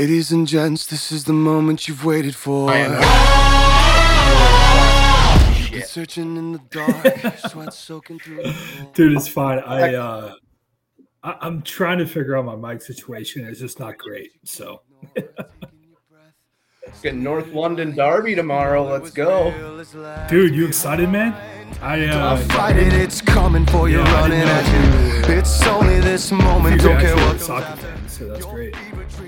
Ladies and gents, this is the moment you've waited for. I am. Been searching in the dark, sweat soaking through. the. Dude, it's fine. I uh I, I'm trying to figure out my mic situation. It's just not great. So Get North London Derby tomorrow. Let's go. dude, you excited, man? I I'll uh fight it, it's coming for you, Yeah, running didn't at you. It's only this moment, you're don't care actually a what. soccer fan, so that's great.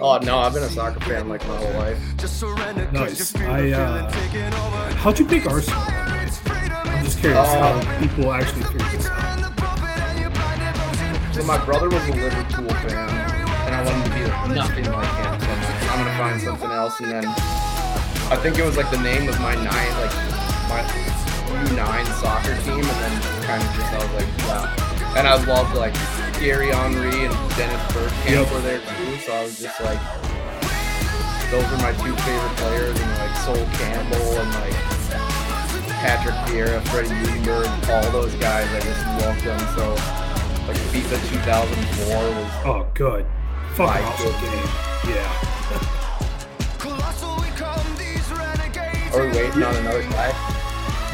Oh no, I've been a soccer fan like my whole life. Just surrender, 'cause Nice. I uh feeling taking over. how'd you pick Arsenal? I'm just curious Uh, how people actually figure this. So my brother was a Liverpool fan, and I wanted to be nothing like him. Find something else. And then I think it was like the name of my nine, like my U9 soccer team, and then kind of just I was like, wow. And I loved like Thierry Henry and Dennis Bergkamp Yep. were there too. So I was just like, those are my two favorite players, and like Sol Campbell and like Patrick Vieira, Freddie Ljungberg, all those guys. I just loved them. So like FIFA 2004 was Oh good. Fucking awesome game. Yeah. Are we waiting on another guy?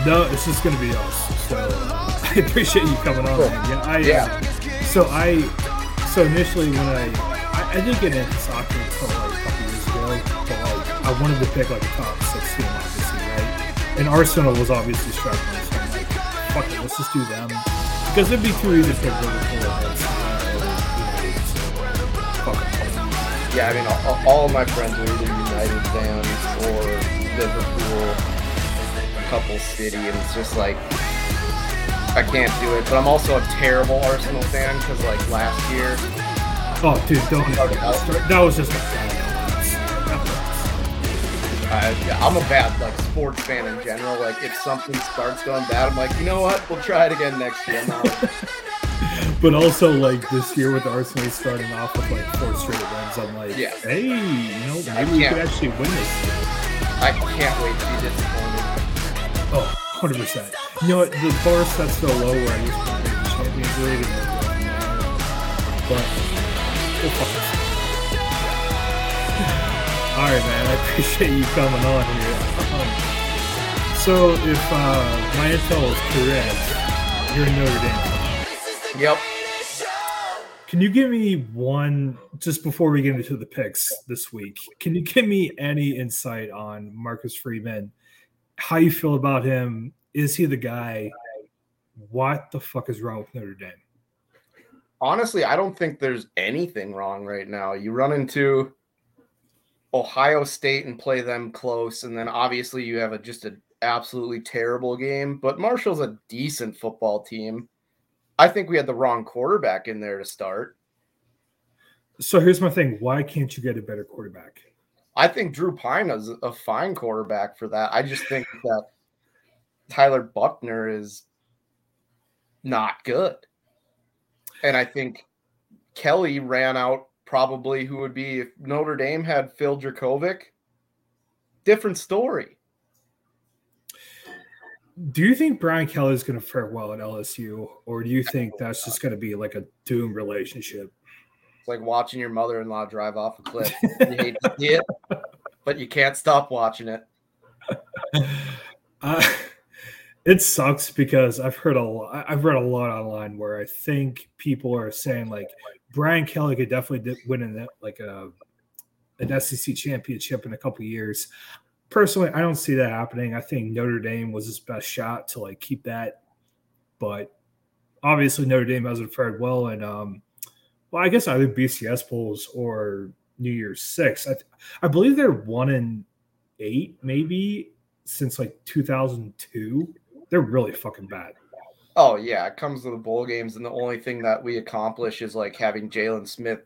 No, it's just gonna be us. So I appreciate you coming on, Cool. Yeah, I, uh, Yeah. So I, so initially when I, I, I did get into soccer until like a couple years ago, but like I wanted to pick like a top six team, obviously, right? And Arsenal was obviously struggling, so I'm like, fuck it, let's just do them because it'd be too easy to pick Liverpool against United, so fuck it. Yeah, I mean, all, all of my friends are either United fans or Liverpool, a couple City, and it's just like I can't do it. But I'm also a terrible Arsenal fan because like last year, Oh, dude, don't. That was just I, yeah, I'm a bad like sports fan in general. Like if something starts going bad, I'm like, you know what? We'll try it again next year. But also, like this year with Arsenal starting off with like four straight wins, I'm like, Yeah. hey, you know, maybe we could actually win this. Year. I can't wait to be disappointed. Oh, 100 percent. You know what? The bar set so low where I just want to make the Champions League, but we'll see. All right, man. I appreciate you coming on here. Um, so, if uh, my intel is correct, you're in Notre Dame. Yep. Can you give me one just before we get into the picks this week? Can you give me any insight on Marcus Freeman? How you feel about him? Is he the guy? What the fuck is wrong with Notre Dame? honestly, I don't think there's anything wrong right now. You run into Ohio State and play them close, and then obviously you have a just an absolutely terrible game. But Marshall's a decent football team. I think we had the wrong quarterback in there to start. So here's my thing: Why can't you get a better quarterback? I think Drew Pyne is a fine quarterback for that. I just think that Tyler Buchner is not good. And I think Kelly ran out probably who would be if Notre Dame had Phil Dracovic. Different story. Do you think Brian Kelly is going to fare well at LSU, or do you think that's just going to be like a doomed relationship? It's like watching your mother-in-law drive off a cliff. You hate to see it, but you can't stop watching it. Uh, it sucks because I've heard a lot. I've read a lot online where I think people are saying like Brian Kelly could definitely win an like a an SEC championship in a couple years. Personally, I don't see that happening. I think Notre Dame was his best shot to like keep that, but obviously Notre Dame hasn't fared well, and um, well, I guess either BCS polls or New Year's Six. I, I believe they're one in eight, maybe since like 2002. They're really fucking bad. Oh yeah, it comes to the bowl games, and the only thing that we accomplish is like having Jaylon Smith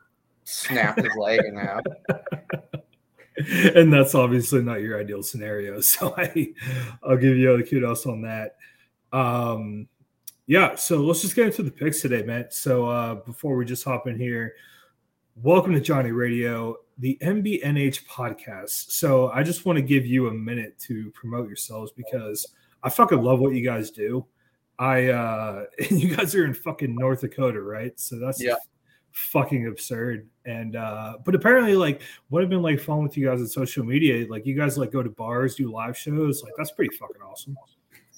snap his leg in half. and that's obviously not your ideal scenario. So I, I'll give you the kudos on that. Um, yeah, so let's just get into the picks today, man. So uh, before we just hop in here, welcome to Johnny Radio, the NBNH podcast. So I just want to give you a minute to promote yourselves because I fucking love what you guys do. I uh and you guys are in fucking North Dakota, right? So that's Yeah. Fucking absurd. And uh but apparently like what I've been like fun with you guys on social media, like you guys like go to bars, do live shows, like that's pretty fucking awesome.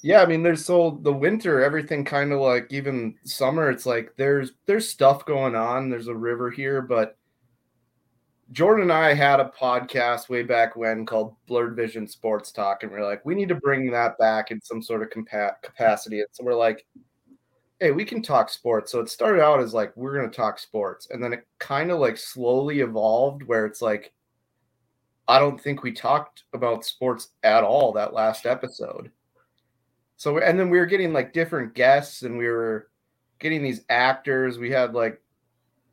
Yeah, I mean, there's so the winter, everything kind of like even summer. It's like there's there's stuff going on. There's a river here, but Jordan and I had a podcast way back when called Blurred Vision Sports Talk, and we are like, we need to bring that back in some sort of compa- capacity. And so we're like, hey, we can talk sports. So it started out as like we're going to talk sports, and then it kind of like slowly evolved where it's like, I don't think we talked about sports at all that last episode. So and then we were getting like different guests, and we were getting these actors. We had like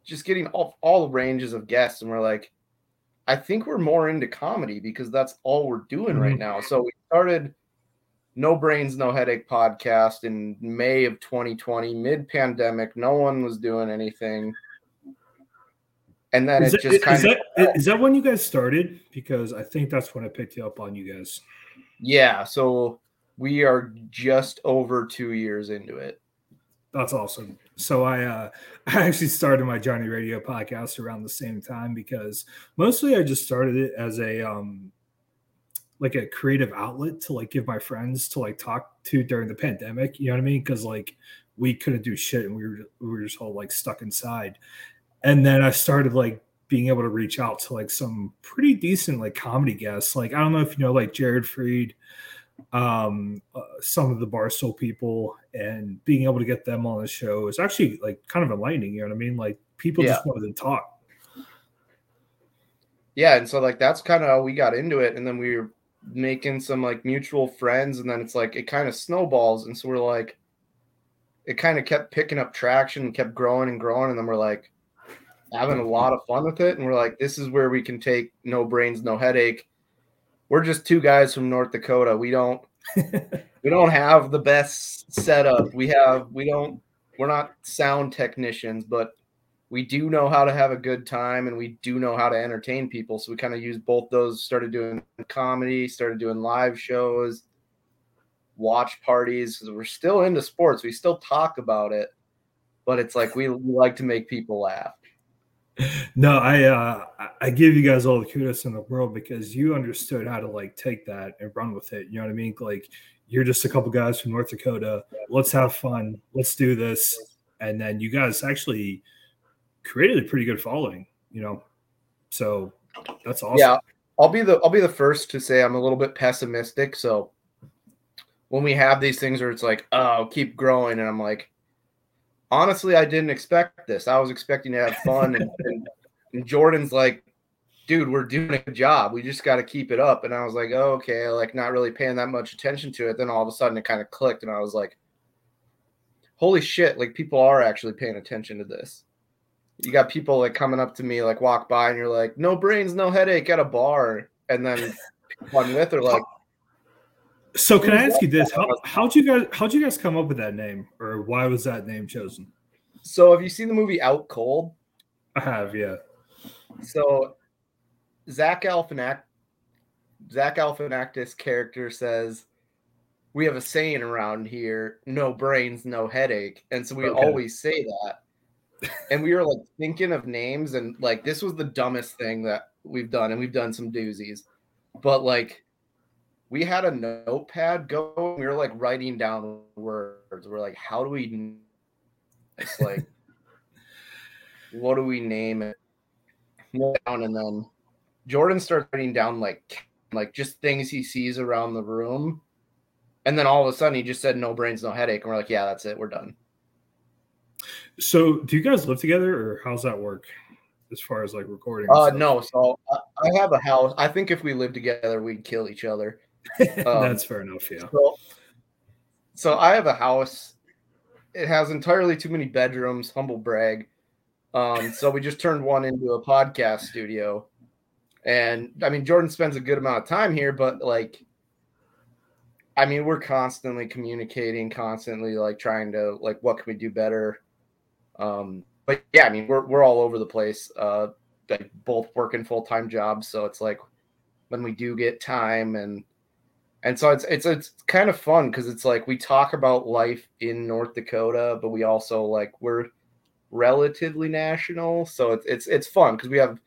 just getting all all ranges of guests, and we're like, I think we're more into comedy because that's all we're doing mm-hmm. right now. So we started No Brains No Headache podcast in May of 2020, mid pandemic. No one was doing anything. And then is it just kind is of that, is that when you guys started? Because I think that's when I picked you up on you guys. Yeah, so we are just over two years into it. That's awesome. So I uh, I actually started my Johnny Radio podcast around the same time because mostly I just started it as a um like a creative outlet to like give my friends to like talk to during the pandemic. You know what I mean? Because like we couldn't do shit and we were we were just all like stuck inside. And then I started like being able to reach out to like some pretty decent like comedy guests. Like I don't know if you know like Jared Freid, um, uh, some of the Barstool people and being able to get them on the show is actually like kind of enlightening. You know what I mean? Like people yeah. just wanted to talk. Yeah, and so like that's kind of how we got into it, and then we were making some like mutual friends, and then it's like it kind of snowballs, and so we're like, it kind of kept picking up traction, and kept growing and growing, and then we're like having a lot of fun with it, and we're like, this is where we can take no brains, no headache we're just two guys from North Dakota. We don't we don't have the best setup. We have we don't we're not sound technicians, but we do know how to have a good time and we do know how to entertain people. So we kind of use both those, started doing comedy, started doing live shows, watch parties. We're still into sports. We still talk about it, but it's like we, we like to make people laugh no, I uh, I give you guys all the kudos in the world because you understood how to like take that and run with it. You know what I mean? Like you're just a couple guys from North Dakota. Let's have fun. Let's do this. And then you guys actually created a pretty good following. You know, so that's awesome. Yeah, I'll be the I'll be the first to say I'm a little bit pessimistic. So when we have these things where it's like, oh, keep growing, and I'm like, honestly, I didn't expect this. I was expecting to have fun. and, and, and, Jordan's like, dude, we're doing a good job. We just got to keep it up. And I was like, oh, okay, like not really paying that much attention to it. Then all of a sudden it kind of clicked. And I was like, holy shit, like people are actually paying attention to this. You got people like coming up to me, like walk by, and you're like, no brains, no headache at a bar. And then one with are like, so can I ask you this? How how'd you guys how'd you guys come up with that name, or why was that name chosen? So have you seen the movie Out Cold? I have, yeah. So Zach Galifianak Zach Galifianakis character says, "We have a saying around here: no brains, no headache," and so we okay. always say that. And we were like thinking of names, and like this was the dumbest thing that we've done, and we've done some doozies, but like we had a notepad going. We were like writing down words. We're like, how do we? It's like, what do we name it? Down and then Jordan starts writing down like like just things he sees around the room, and then all of a sudden he just said no brains, no headache, and we're like, yeah, that's it, we're done. So, do you guys live together, or how's that work? As far as like recording? Uh, no. So I have a house. I think if we lived together, we'd kill each other. Um, That's fair enough. Yeah. So, so I have a house. It has entirely too many bedrooms. Humble brag. Um, so we just turned one into a podcast studio, and I mean Jordan spends a good amount of time here, but like, I mean we're constantly communicating, constantly like trying to like what can we do better. Um, but yeah, I mean we're we're all over the place. Uh, like both working full time jobs, so it's like when we do get time and and so it's it's it's kind of fun because it's like we talk about life in North Dakota, but we also like we're relatively national. So it's it's it's fun because we have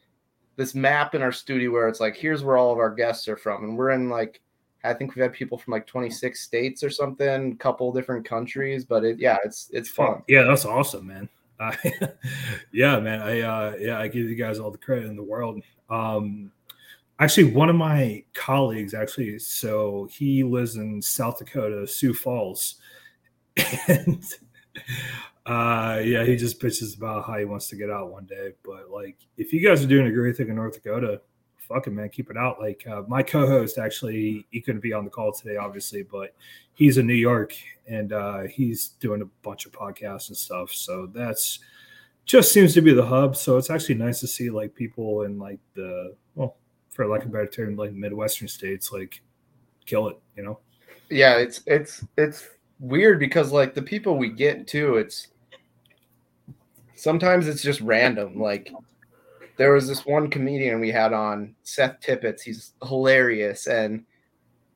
this map in our studio where it's like here's where all of our guests are from, and we're in like I think we've had people from like 26 states or something, a couple different countries, but it yeah, it's it's fun. Yeah, that's awesome, man. Uh, yeah, man. I uh, yeah, I give you guys all the credit in the world. Um, actually, one of my colleagues, actually, so he lives in South Dakota, Sioux Falls, and uh, yeah, he just bitches about how he wants to get out one day. But like, if you guys are doing a great thing in North Dakota, fucking man, keep it out. Like uh, my co-host actually, he couldn't be on the call today, obviously, but he's in New York and uh, he's doing a bunch of podcasts and stuff. So that's just seems to be the hub. So it's actually nice to see like people in like the well, for like a better term, like Midwestern states, like kill it. You know? Yeah, it's it's it's weird because like the people we get to, it's sometimes it's just random. Like there was this one comedian we had on, Seth Tippett. He's hilarious. And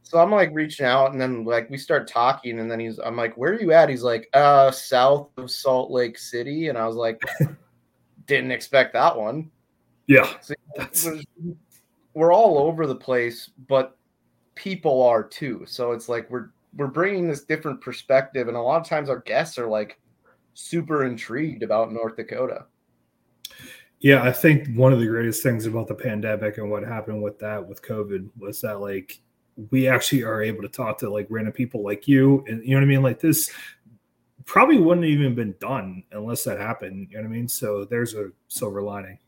so I'm like reaching out and then like we start talking and then he's I'm like, where are you at? He's like, uh, south of Salt Lake City. And I was like, didn't expect that one. Yeah. So we're all over the place, but people are too. So it's like we're we're bringing this different perspective, and a lot of times our guests are like super intrigued about North Dakota. Yeah, I think one of the greatest things about the pandemic and what happened with that with COVID was that like we actually are able to talk to like random people like you and you know what I mean like this probably wouldn't have even been done unless that happened, you know what I mean? So there's a silver lining.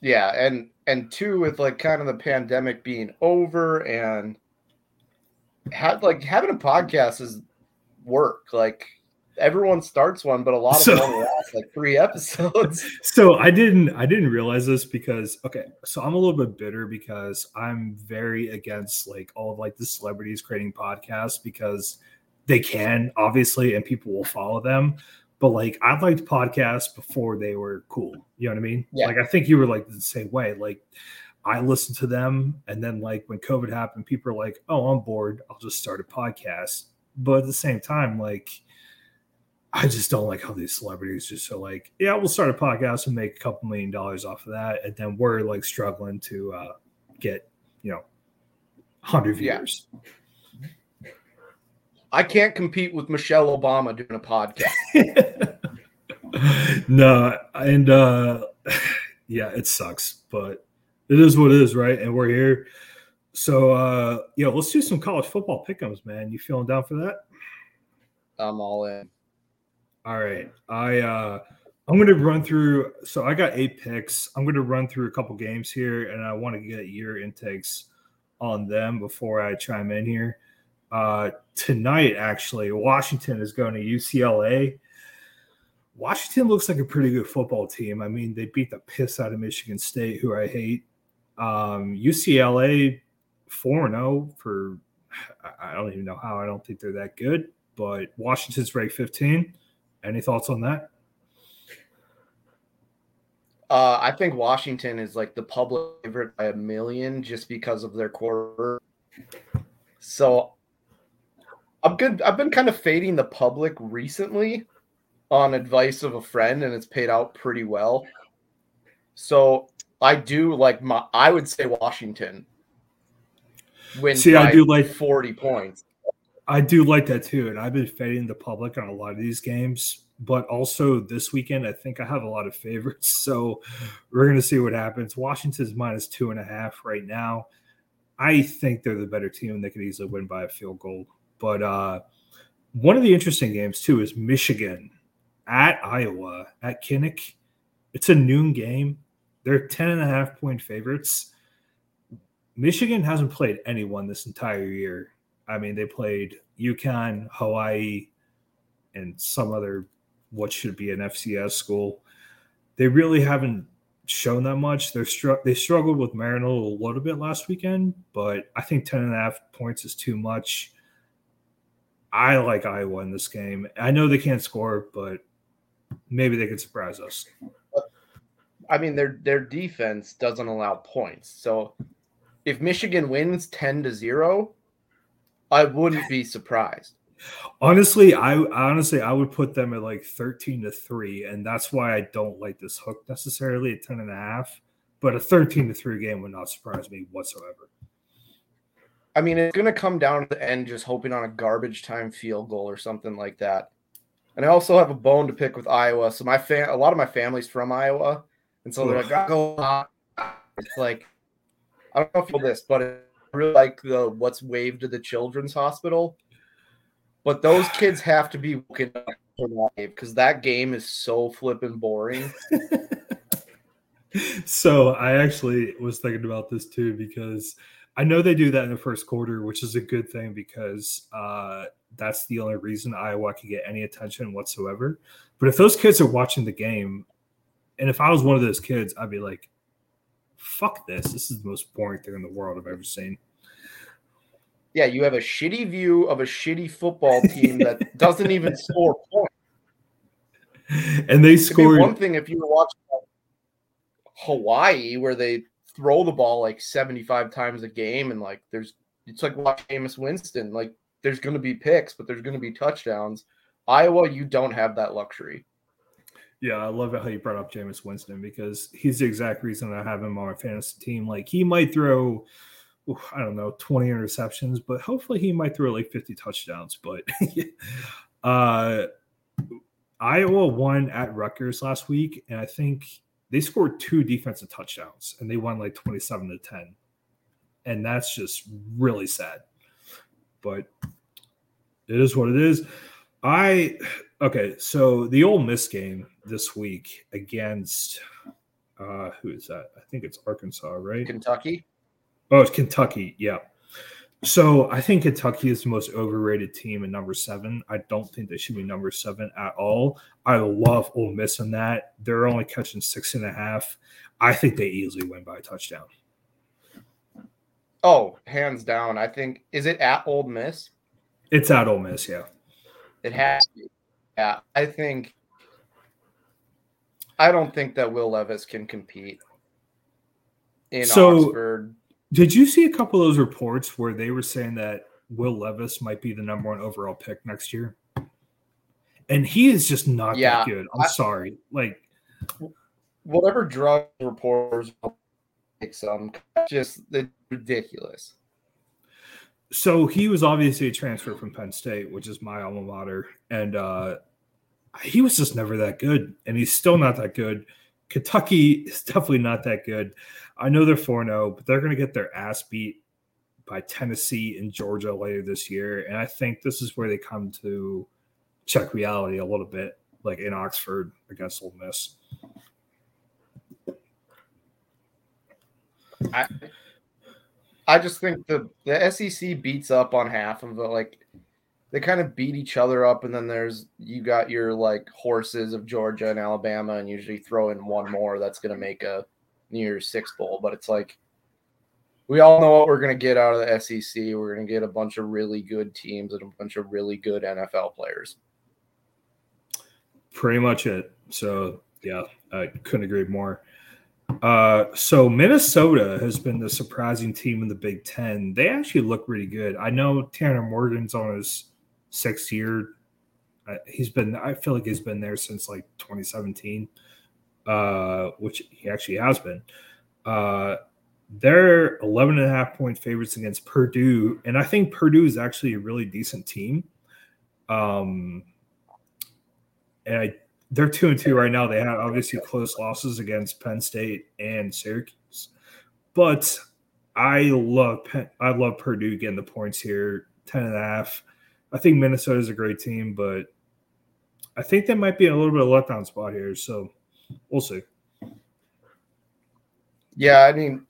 Yeah, and and two with like kind of the pandemic being over and had like having a podcast is work. Like everyone starts one, but a lot of so, them last like three episodes. So I didn't I didn't realize this because okay, so I'm a little bit bitter because I'm very against like all of like the celebrities creating podcasts because they can obviously and people will follow them. But like I liked podcasts before they were cool. You know what I mean? Yeah. Like I think you were like the same way. Like I listened to them and then like when COVID happened, people are like, Oh, I'm bored. I'll just start a podcast. But at the same time, like I just don't like how these celebrities just are like, yeah, we'll start a podcast and make a couple million dollars off of that, and then we're like struggling to uh, get you know hundred viewers. Yeah. I can't compete with Michelle Obama doing a podcast. no, and uh, yeah, it sucks, but it is what it is, right? And we're here. So uh yeah, let's do some college football pickums, man. You feeling down for that? I'm all in. All right. I uh I'm going to run through so I got eight picks. I'm going to run through a couple games here and I want to get your intakes on them before I chime in here. Uh tonight actually, Washington is going to UCLA. Washington looks like a pretty good football team. I mean, they beat the piss out of Michigan State, who I hate. Um, UCLA 4 0 for, I don't even know how. I don't think they're that good, but Washington's ranked 15. Any thoughts on that? Uh, I think Washington is like the public favorite by a million just because of their quarter. So I'm good. I've been kind of fading the public recently on advice of a friend, and it's paid out pretty well. So I do like my. I would say Washington wins. See, I do like forty points. I do like that too, and I've been fading the public on a lot of these games. But also this weekend, I think I have a lot of favorites. So we're going to see what happens. Washington's minus two and a half right now. I think they're the better team, they could easily win by a field goal. But uh, one of the interesting games too is Michigan at Iowa at Kinnick. It's a noon game. They're 10 and a half point favorites. Michigan hasn't played anyone this entire year. I mean, they played UConn, Hawaii, and some other what should be an FCS school. They really haven't shown that much. They're str- they struggled with Maryland a little bit last weekend, but I think 10 and a half points is too much. I like Iowa in this game. I know they can't score, but maybe they could surprise us. I mean, their their defense doesn't allow points. So if Michigan wins 10 to 0, I wouldn't be surprised. Honestly, I honestly I would put them at like 13 to 3, and that's why I don't like this hook necessarily at 10 and a half. But a 13 to 3 game would not surprise me whatsoever. I mean, it's gonna come down to the end just hoping on a garbage time field goal or something like that. And I also have a bone to pick with Iowa. So my fan a lot of my family's from Iowa. And so they're like, "I go on." it's like I don't know if you know this, but really like the what's waved to the children's hospital. But those kids have to be woken up because that game is so flipping boring. so I actually was thinking about this too because I know they do that in the first quarter, which is a good thing because uh, that's the only reason Iowa can get any attention whatsoever. But if those kids are watching the game, and if I was one of those kids, I'd be like, fuck this. This is the most boring thing in the world I've ever seen. Yeah, you have a shitty view of a shitty football team that doesn't even score points. And they scored one thing if you were watching Hawaii where they throw the ball like 75 times a game and like there's it's like watch Jameis Winston. Like there's gonna be picks, but there's gonna be touchdowns. Iowa, you don't have that luxury. Yeah, I love how you brought up Jameis Winston because he's the exact reason I have him on my fantasy team. Like he might throw, I don't know, 20 interceptions, but hopefully he might throw like 50 touchdowns. But uh Iowa won at Rutgers last week, and I think they scored two defensive touchdowns and they won like 27 to 10. And that's just really sad. But it is what it is. I okay, so the Ole Miss game this week against uh who is that? I think it's Arkansas, right? Kentucky. Oh, it's Kentucky. Yeah. So I think Kentucky is the most overrated team in number seven. I don't think they should be number seven at all. I love Ole Miss in that. They're only catching six and a half. I think they easily win by a touchdown. Oh, hands down. I think is it at Ole Miss? It's at Ole Miss, yeah. It has to be. Yeah. I think I don't think that Will Levis can compete in So- Oxford. Did you see a couple of those reports where they were saying that Will Levis might be the number one overall pick next year? And he is just not Yeah, that good. I'm I- sorry. Like, Whatever drug reporters take some just ridiculous. so he was obviously a transfer from Penn State, which is my alma mater, and uh, he was just never that good, and he's still not that good. Kentucky is definitely not that good. I know they're 4 0, but they're going to get their ass beat by Tennessee and Georgia later this year. And I think this is where they come to check reality a little bit, like in Oxford against Ole Miss. I I just think the the SEC beats up on half of it. Like they kind of beat each other up, and then there's you got your like horses of Georgia and Alabama, and usually throw in one more that's going to make a New Year's Six bowl. But it's like we all know what we're going to get out of the SEC. We're going to get a bunch of really good teams and a bunch of really good NFL players. Pretty much it. So, yeah, I couldn't agree more. Uh, so Minnesota has been the surprising team in the Big Ten. They actually look really good. I know Tanner Morgan's on his sixth year. Uh, he's been, I feel like he's been there since like 2017, uh, which he actually has been. Uh, they're 11 and a half point favorites against Purdue. And I think Purdue is actually a really decent team. Um, and I they're two and two right now. They have obviously close losses against Penn State and Syracuse, but I love Penn, I love Purdue getting the points here, 10 and a half. I think Minnesota is a great team, but I think they might be in a little bit of letdown spot here. So we'll see. Yeah, I mean,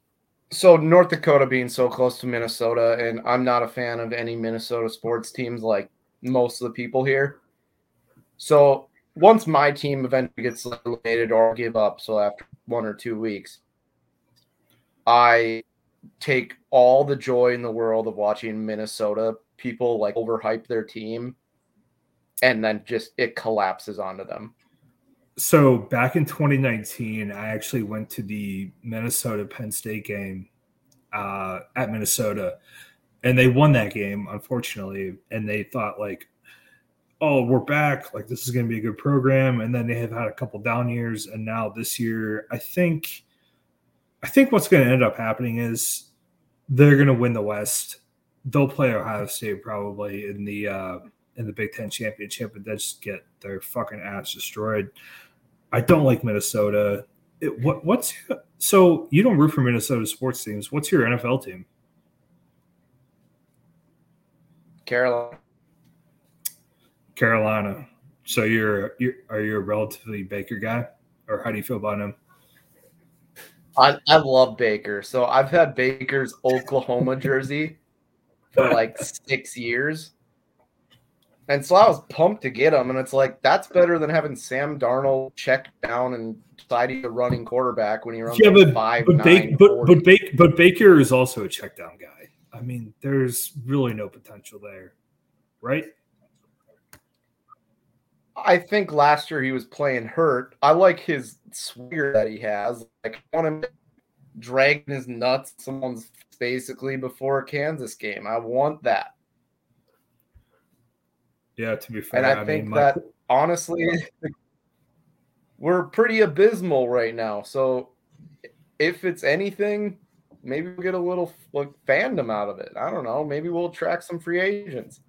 so North Dakota being so close to Minnesota, and I'm not a fan of any Minnesota sports teams like most of the people here. So once my team eventually gets eliminated or give up, so after one or two weeks, I take all the joy in the world of watching Minnesota people like overhype their team and then just it collapses onto them. So back in 2019, I actually went to the Minnesota Penn State game uh, at Minnesota, and they won that game, unfortunately. And they thought like, oh, we're back. Like this is going to be a good program. And then they have had a couple down years, and now this year, I think, I think what's going to end up happening is they're going to win the West. They'll play Ohio State probably in the uh, in the Big Ten championship, and they just get their fucking ass destroyed. I don't like Minnesota. It, what what's so you don't root for Minnesota sports teams? What's your NFL team? Carolina. Carolina. So you're you are you a relatively Baker guy, or how do you feel about him? I, I love Baker. So I've had Baker's Oklahoma jersey for like six years. And so I was pumped to get him. And it's like, that's better than having Sam Darnold check down and deciding a running quarterback when he runs Yeah, but five, but, nine, Baker, but, but, Baker, but Baker is also a check down guy. I mean, there's really no potential there, right? I think last year he was playing hurt. I like his swagger that he has. Like I want him dragging his nuts someone's basically before a Kansas game. I want that. Yeah, to be fair, And I, think mean, my- that honestly we're pretty abysmal right now. So if it's anything, maybe we'll get a little like fandom out of it. I don't know. Maybe we'll attract some free agents.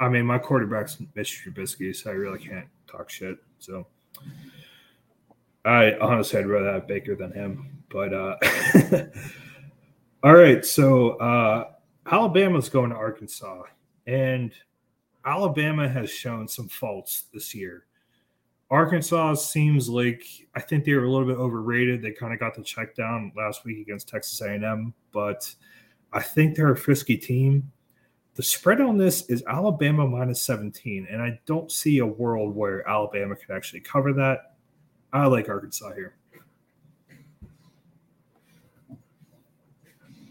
I mean, my quarterback's Mitch Trubisky, so I really can't talk shit. So I honestly, I'd rather have Baker than him. But uh all right, so uh Alabama's going to Arkansas, and Alabama has shown some faults this year. Arkansas seems like I think they were a little bit overrated. They kind of got the check down last week against Texas A&M, but I think they're a frisky team. The spread on this is Alabama minus 17, and I don't see a world where Alabama can actually cover that. I like Arkansas here.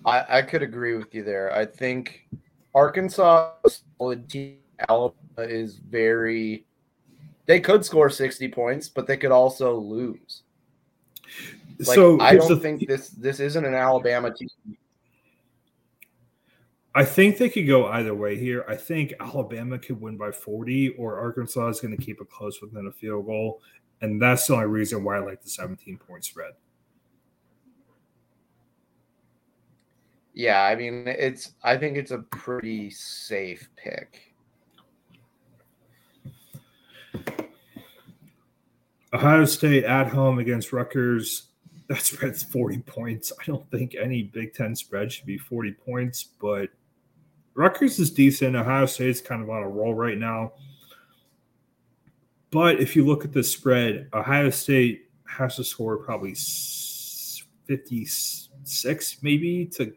I, I could agree with you there. I think Arkansas solid team. Alabama is very. They could score sixty points, but they could also lose. Like, so I don't the- think this this isn't an Alabama team. I think they could go either way here. I think Alabama could win by 40, or Arkansas is going to keep it close within a field goal. And that's the only reason why I like the 17 point spread. Yeah, I mean it's. I think it's a pretty safe pick. Ohio State at home against Rutgers. That spread's 40 points. I don't think any Big Ten spread should be 40 points, but Rutgers is decent. Ohio State's kind of on a roll right now. But if you look at the spread, Ohio State has to score probably 56 maybe to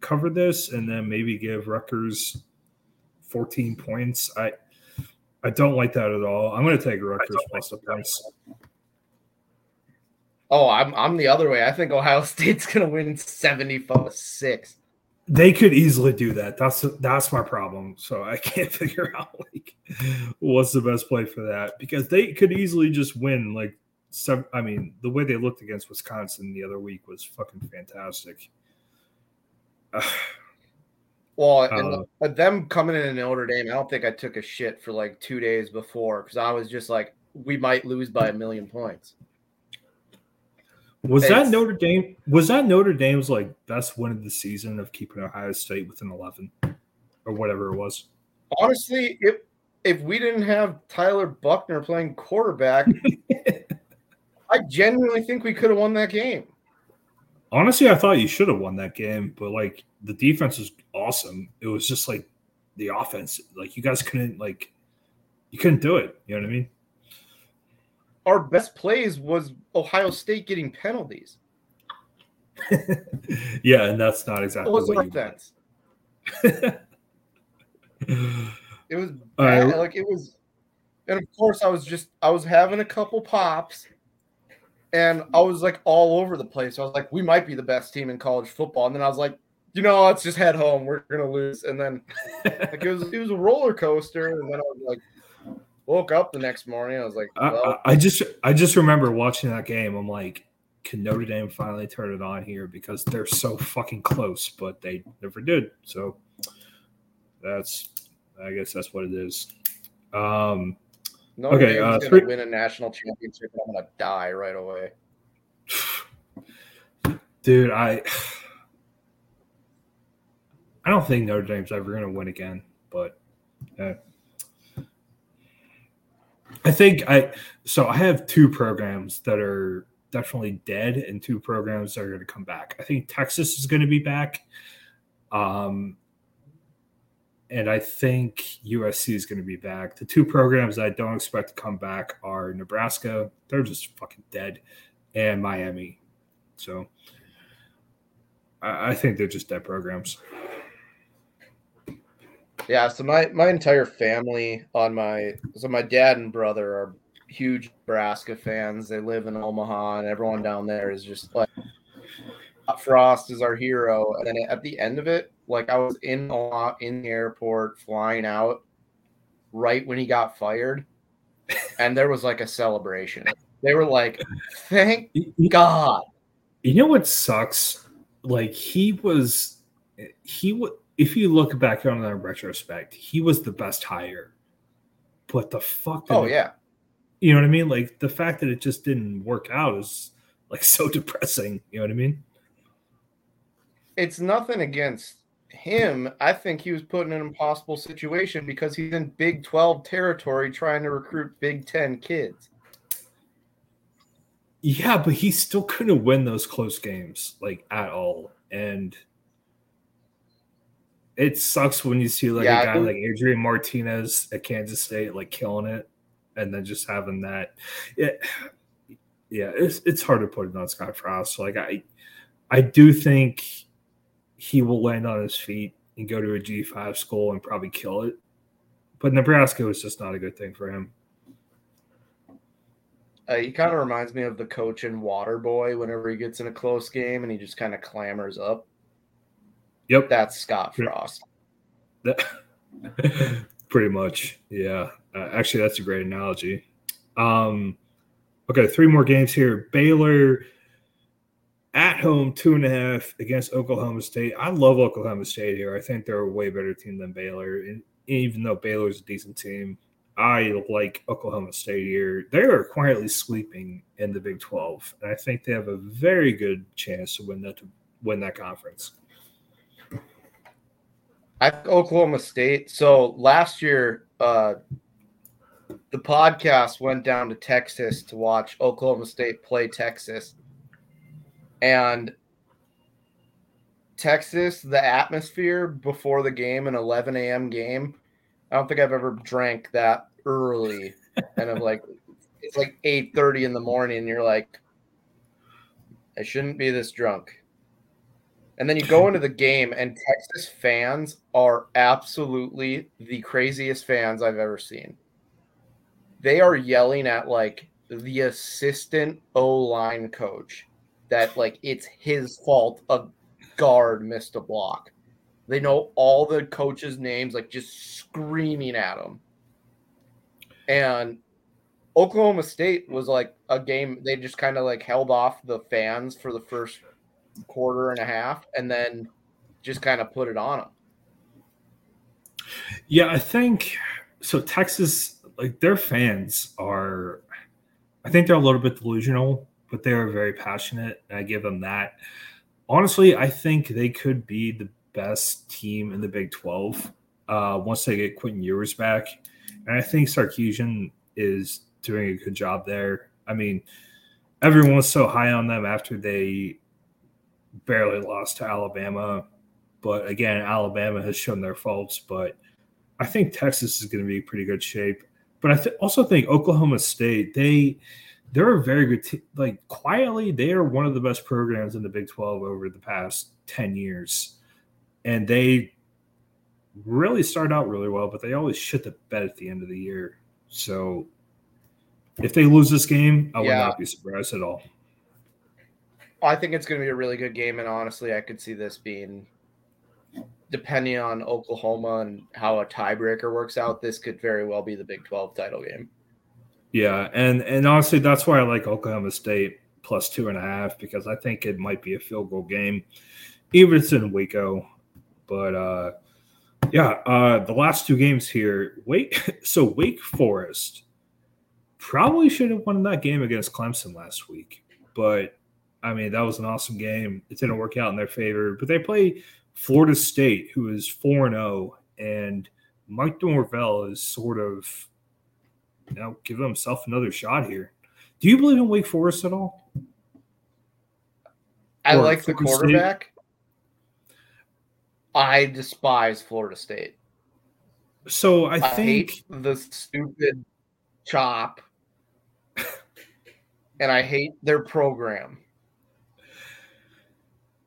cover this, and then maybe give Rutgers 14 points. I I don't like that at all. I'm going to take Rutgers plus the points. Oh, I'm I'm the other way. I think Ohio State's gonna win seventy six. They could easily do that. That's that's my problem. So I can't figure out like what's the best play for that because they could easily just win like some. I mean, the way they looked against Wisconsin the other week was fucking fantastic. Well, and Uh, them coming in in Notre Dame, I don't think I took a shit for like two days before because I was just like, we might lose by a million points. Was that Notre Dame? Was that Notre Dame's like best win of the season of keeping Ohio State within eleven or whatever it was? Honestly, if if we didn't have Tyler Buchner playing quarterback, I genuinely think we could have won that game. Honestly, I thought you should have won that game, but like the defense was awesome. It was just like the offense, like you guys couldn't like you couldn't do it. You know what I mean? Our best plays was Ohio State getting penalties. yeah, and that's not exactly what you offense. It was bad. right. like it was, and of course I was just I was having a couple pops, and I was like all over the place. I was like, we might be the best team in college football, and then I was like, you know, let's just head home. We're gonna lose, and then like it was it was a roller coaster, and then I was like, woke up the next morning. I was like, I, well, I I just I just remember watching that game. I'm like, can Notre Dame finally turn it on here because they're so fucking close, but they never did. So that's I guess that's what it is. Um, Notre Okay, uh, gonna three- win a national championship. and I'm gonna die right away. dude, I I don't think Notre Dame's ever going to win again, but uh, I think I so I have two programs that are definitely dead and two programs that are going to come back. I think Texas is going to be back. Um and I think USC is going to be back. The two programs I don't expect to come back are Nebraska, they're just fucking dead, and Miami. So I, I think they're just dead programs. Yeah, so my my entire family on my so my dad and brother are huge Nebraska fans. They live in Omaha, and everyone down there is just like Frost is our hero. And then at the end of it, like I was in Omaha in the airport flying out right when he got fired, and there was like a celebration. They were like, "Thank God." You know what sucks? Like he was, he would. If you look back on that retrospect, he was the best hire. But the fuck? Oh it- yeah, you know what I mean. Like the fact that it just didn't work out is like so depressing. You know what I mean? it's nothing against him. I think he was put in an impossible situation because he's in Big 12 territory trying to recruit Big 10 kids. Yeah, but he still couldn't win those close games like at all, and it sucks when you see like Yeah, a guy like Adrian Martinez at Kansas State like killing it, and then just having that. It, yeah, it's it's hard to put it on Scott Frost. Like I, I do think he will land on his feet and go to a G five school and probably kill it, but Nebraska was just not a good thing for him. Uh, he kind of reminds me of the coach in Waterboy whenever he gets in a close game and he just kind of clambers up. Yep, That's Scott Frost. That, pretty much, yeah. Uh, actually, that's a great analogy. Um, okay, three more games here. Baylor at home, two and a half against Oklahoma State. I love Oklahoma State here. I think they're a way better team than Baylor. And even though Baylor's a decent team, I like Oklahoma State here. They are quietly sweeping in the Big Twelve, and I think they have a very good chance to win that to win that conference. I Oklahoma State. So last year, uh, the podcast went down to Texas to watch Oklahoma State play Texas, and Texas, the atmosphere before the game, an 11 a.m. game. I don't think I've ever drank that early, and I'm like, it's like 8:30 in the morning, and you're like, I shouldn't be this drunk. And then you go into the game, and Texas fans are absolutely the craziest fans I've ever seen. They are yelling at like the assistant O line coach that like it's his fault a guard missed a block. They know all the coaches' names, like just screaming at them. And Oklahoma State was like a game they just kind of like held off the fans for the first quarter and a half and then just kind of put it on them. Yeah, I think so. Texas, like their fans are, I think they're a little bit delusional, but they are very passionate. And I give them that. Honestly, I think they could be the best team in the Big 12 uh, once they get Quentin Ewers back. And I think Sarkisian is doing a good job there. I mean, everyone was so high on them after they barely lost to Alabama. But again, Alabama has shown their faults. But I think Texas is going to be pretty good shape. But I th- also think Oklahoma State, they they're a very good team. Like quietly, they are one of the best programs in the Big 12 over the past 10 years. And they really start out really well, but they always shit the bed at the end of the year. So if they lose this game, I would Yeah. not be surprised at all. I think it's going to be a really good game, and honestly, I could see this being, depending on Oklahoma and how a tiebreaker works out, this could very well be the Big 12 title game. Yeah, and and honestly, that's why I like Oklahoma State plus two and a half because I think it might be a field goal game, even if it's in Waco. But uh, Yeah, uh, the last two games here. Wake so Wake Forest probably should have won that game against Clemson last week, but I mean that was an awesome game. It didn't work out in their favor, but they play Florida State, who is four and zero, and Mike Norvell is sort of you know giving himself another shot here. Do you believe in Wake Forest at all? I Or like the Florida State? quarterback. I despise Florida State. So I I, think hate the stupid chop, and I hate their program.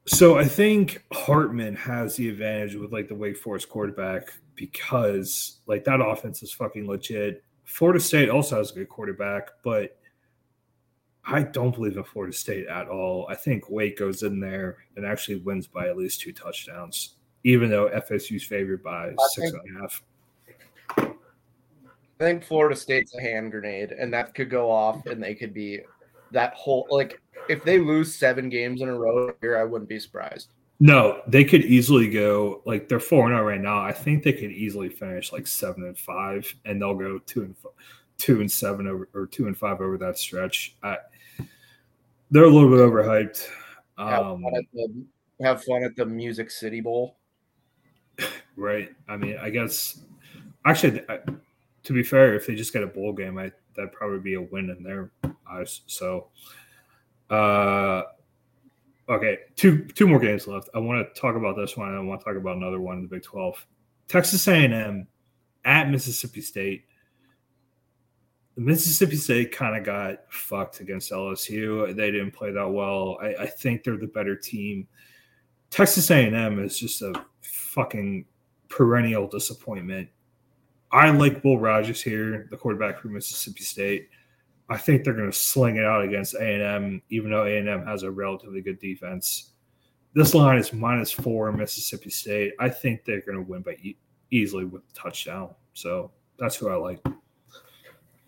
So I think Hartman has the advantage with like the Wake Forest quarterback because like that offense is fucking legit. Florida State also has a good quarterback, but I don't believe in Florida State at all. I think Wake goes in there and actually wins by at least two touchdowns, even though FSU's favored by six think- and a half. I think Florida State's a hand grenade, and that could go off, and they could be that whole like if they lose seven games in a row here, I wouldn't be surprised. No, they could easily go like they're four and zero right now. I think they could easily finish like seven and five, and they'll go two and two and seven over or two and five over that stretch. I, they're a little bit overhyped. Have, Um, fun at the, have fun at the Music City Bowl. right? I mean, I guess actually, I, to be fair, if they just get a bowl game, I that'd probably be a win in their eyes. So, uh, okay, two two more games left. I want to talk about this one. I want to talk about another one in the Big Twelve. Texas A and M at Mississippi State. Mississippi State kind of got fucked against LSU. They didn't play that well. I, I think they're the better team. Texas A&M is just a fucking perennial disappointment. I like Will Rogers here, the quarterback for Mississippi State. I think they're going to sling it out against A&M, even though A&M has a relatively good defense. This line is minus four Mississippi State. I think they're going to win by e- easily with a touchdown. So that's who I like.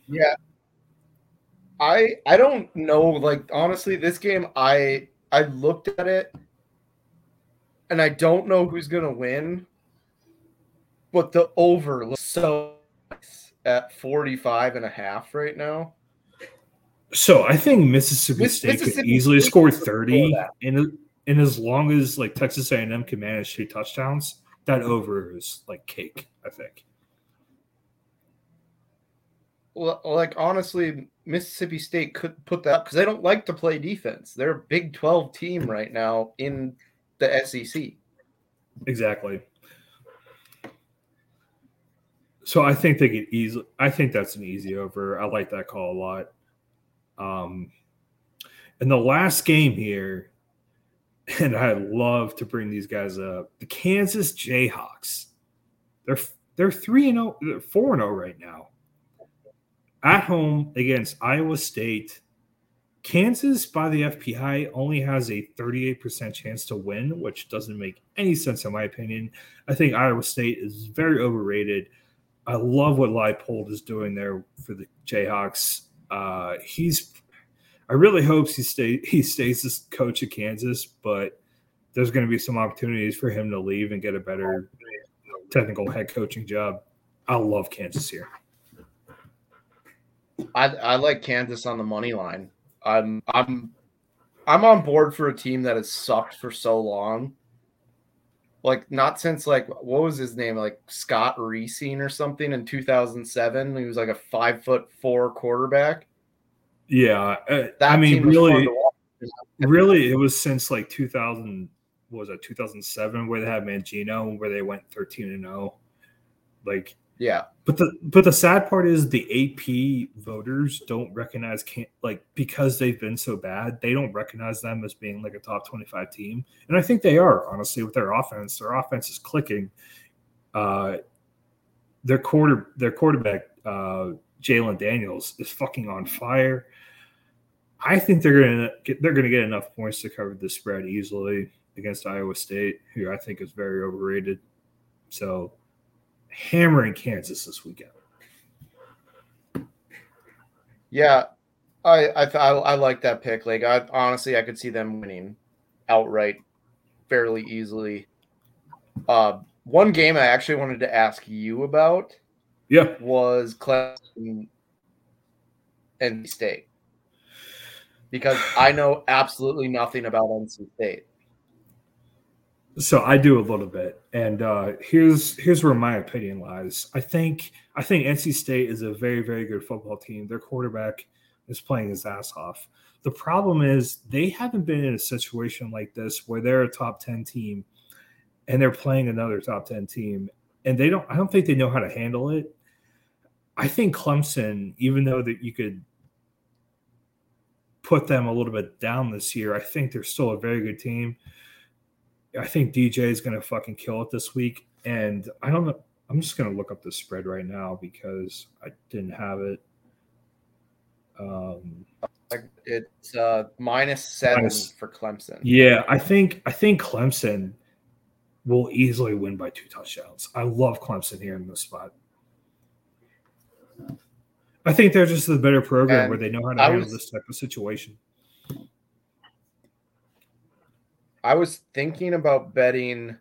Yeah. I I don't know like honestly this game I I looked at it and I don't know who's going to win but the over looks so at 45 and a half right now. So I think Mississippi Miss- State could easily State score thirty, and and as long as like Texas A and M can manage two touchdowns, that over is like cake. I think. Well, like honestly, Mississippi State could put that because they don't like to play defense. They're a Big 12 team right now in the SEC. Exactly. So I think they could easily. I think that's an easy over. I like that call a lot. Um, and the last game here, and I love to bring these guys up. The Kansas Jayhawks. They're they're three and zero, they're four and zero right now. At home against Iowa State. Kansas by the FPI only has a 38% chance to win, which doesn't make any sense in my opinion. I think Iowa State is very overrated. I love what Leipold is doing there for the Jayhawks. Uh, he's I really hope he stay he stays as coach of Kansas, but there's going to be some opportunities for him to leave and get a better technical head coaching job. I love Kansas here. I I like Kansas on the money line. I'm I'm I'm on board for a team that has sucked for so long. Like not since like what was his name like Scott Reesing or something in 2007. He was like a five foot four quarterback. Yeah, uh, I mean, team was fun really, really, it was since like 2000. What was it 2007 where they had Mangino, where they went 13 and 0. Like, Yeah, but the but the sad part is the AP voters don't recognize can like because they've been so bad, they don't recognize them as being like a top 25 team, and I think they are honestly with their offense. Their offense is clicking. Uh, their quarter their quarterback uh, Jalon Daniels is fucking on fire. I think they're gonna get they're gonna get enough points to cover the spread easily against Iowa State, who I think is very overrated. So hammering Kansas this weekend. yeah. I I th- I, I like that pick. Like I honestly I could see them winning outright fairly easily. Uh, one game I actually wanted to ask you about Yeah. was Clemson NC State because I know absolutely nothing about NC State. So I do a little bit, and uh, here's here's where my opinion lies. I think I think NC State is a very very good football team. Their quarterback is playing his ass off. The problem is they haven't been in a situation like this where they're a top ten team, and they're playing another top ten team, and they don't. I don't think they know how to handle it. I think Clemson, even though that you could put them a little bit down this year, I think they're still a very good team. I think DJ is going to fucking kill it this week. And I don't know. I'm just going to look up the spread right now because I didn't have it. Um, it's uh, minus seven Minus- for Clemson. yeah, I think I think Clemson will easily win by two touchdowns. I love Clemson here in this spot. I think they're just the better program And where they know how to I handle was- this type of situation. I was thinking about betting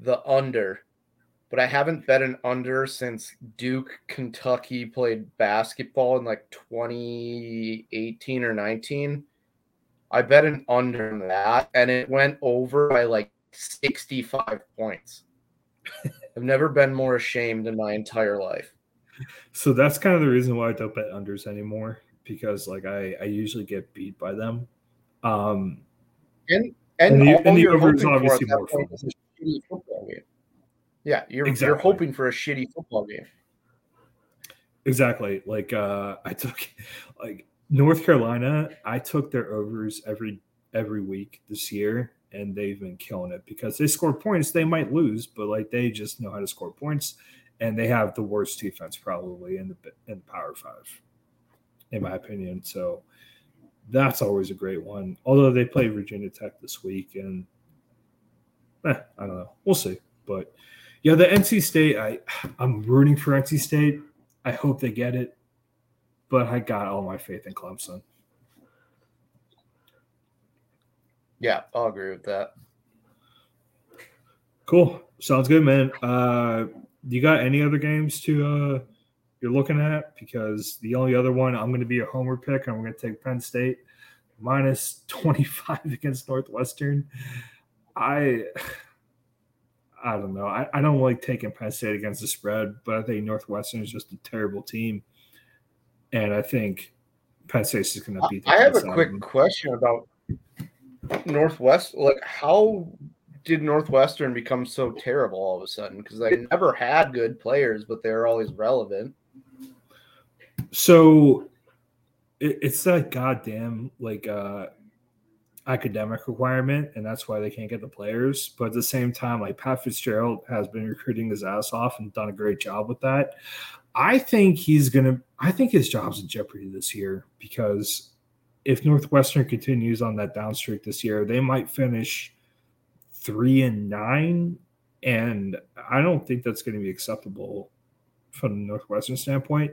the under, but I haven't bet an under since Duke Kentucky played basketball in like 2018 or 19. I bet an under on that and it went over by like 65 points. I've never been more ashamed in my entire life. So that's kind of the reason why I don't bet unders anymore because like I, I usually get beat by them. Um, And and, And the- all and the over is obviously more fun. is a shitty football game. Yeah, you're you're hoping for a shitty football game. Exactly. Like uh I took like North Carolina, I took their overs every every week this year and they've been killing it because they score points. They might lose, but like they just know how to score points and they have the worst defense probably in the in the Power 5 in my opinion. So that's always a great one. Although they play Virginia Tech this week and eh, I don't know. We'll see. But yeah, the NC State, I I'm rooting for NC State. I hope they get it, but I got all my faith in Clemson. Yeah, I'll agree with that. Cool, sounds good, man. Uh, you got any other games to uh you're looking at? Because the only other one I'm going to be a homer pick. I'm going to take Penn State minus 25 against Northwestern. I I don't know. I, I don't like taking Penn State against the spread, but I think Northwestern is just a terrible team, and I think Penn State is going to beat. the I have a piss out of quick them. question about Northwest. Like, how did Northwestern become so terrible all of a sudden? Because they never had good players, but they're always relevant. So it, it's that goddamn like uh academic requirement, and that's why they can't get the players. But at the same time, like Pat Fitzgerald has been recruiting his ass off and done a great job with that. I think he's gonna. I think his job's in jeopardy this year because if Northwestern continues on that down streak this year, they might finish three and nine, and I don't think that's going to be acceptable from the Northwestern standpoint.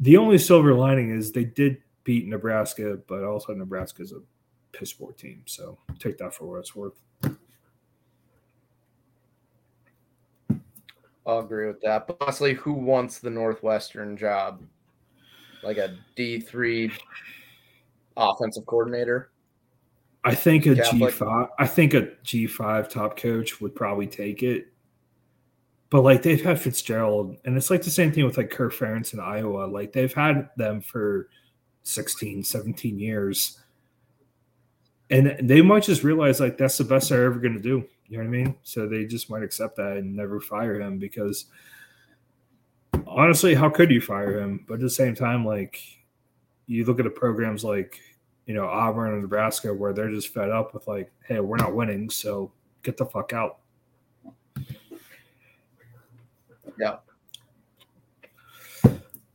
The only silver lining is they did beat Nebraska, but also Nebraska is a piss poor team. So take that for what it's worth. I'll agree with that. But honestly, who wants the Northwestern job? Like a D three offensive coordinator? I think a Catholic. five. I think a G five top coach would probably take it. But like they've had Fitzgerald, and it's like the same thing with like Kirk Ferentz in Iowa. Like they've had them for 16, 17 years. And they might just realize like that's the best they're ever going to do. You know what I mean? So they just might accept that and never fire him because honestly, how could you fire him? But at the same time, like you look at the programs like you know Auburn and Nebraska where they're just fed up with like, hey, we're not winning, so get the fuck out. Yeah.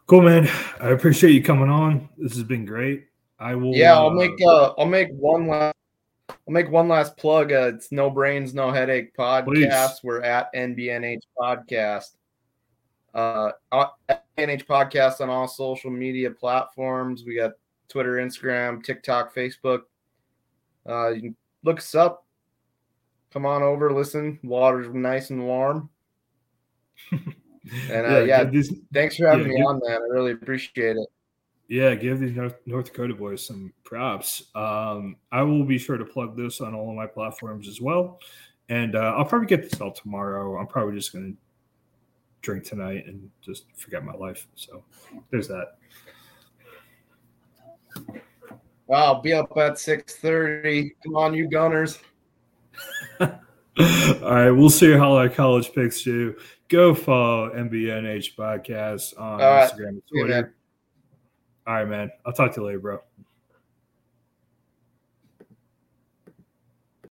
Cool, man. I appreciate you coming on. This has been great. I will. Yeah, I'll uh, make uh I'll make one last I'll make one last plug. Uh, it's no brains, no headache podcast. Please. We're at NBNH podcast. Uh, uh, NH podcast on all social media platforms. We got Twitter, Instagram, TikTok, Facebook. Uh, you can look us up. come on over, listen. Water's nice and warm. And uh, Yeah, yeah, these- thanks for having yeah, me give- on, man. I really appreciate it. Yeah, give these North, North Dakota boys some props. Um, I will be sure to plug this on all of my platforms as well. And uh, I'll probably get this out tomorrow. I'm probably just going to drink tonight and just forget my life. So there's that. Wow, I'll be up at six thirty. Come on, you Gunners. all right, we'll see how our college picks do. Go follow NBNH podcast on All right. Instagram and Twitter. All right, man. I'll talk to you later, bro.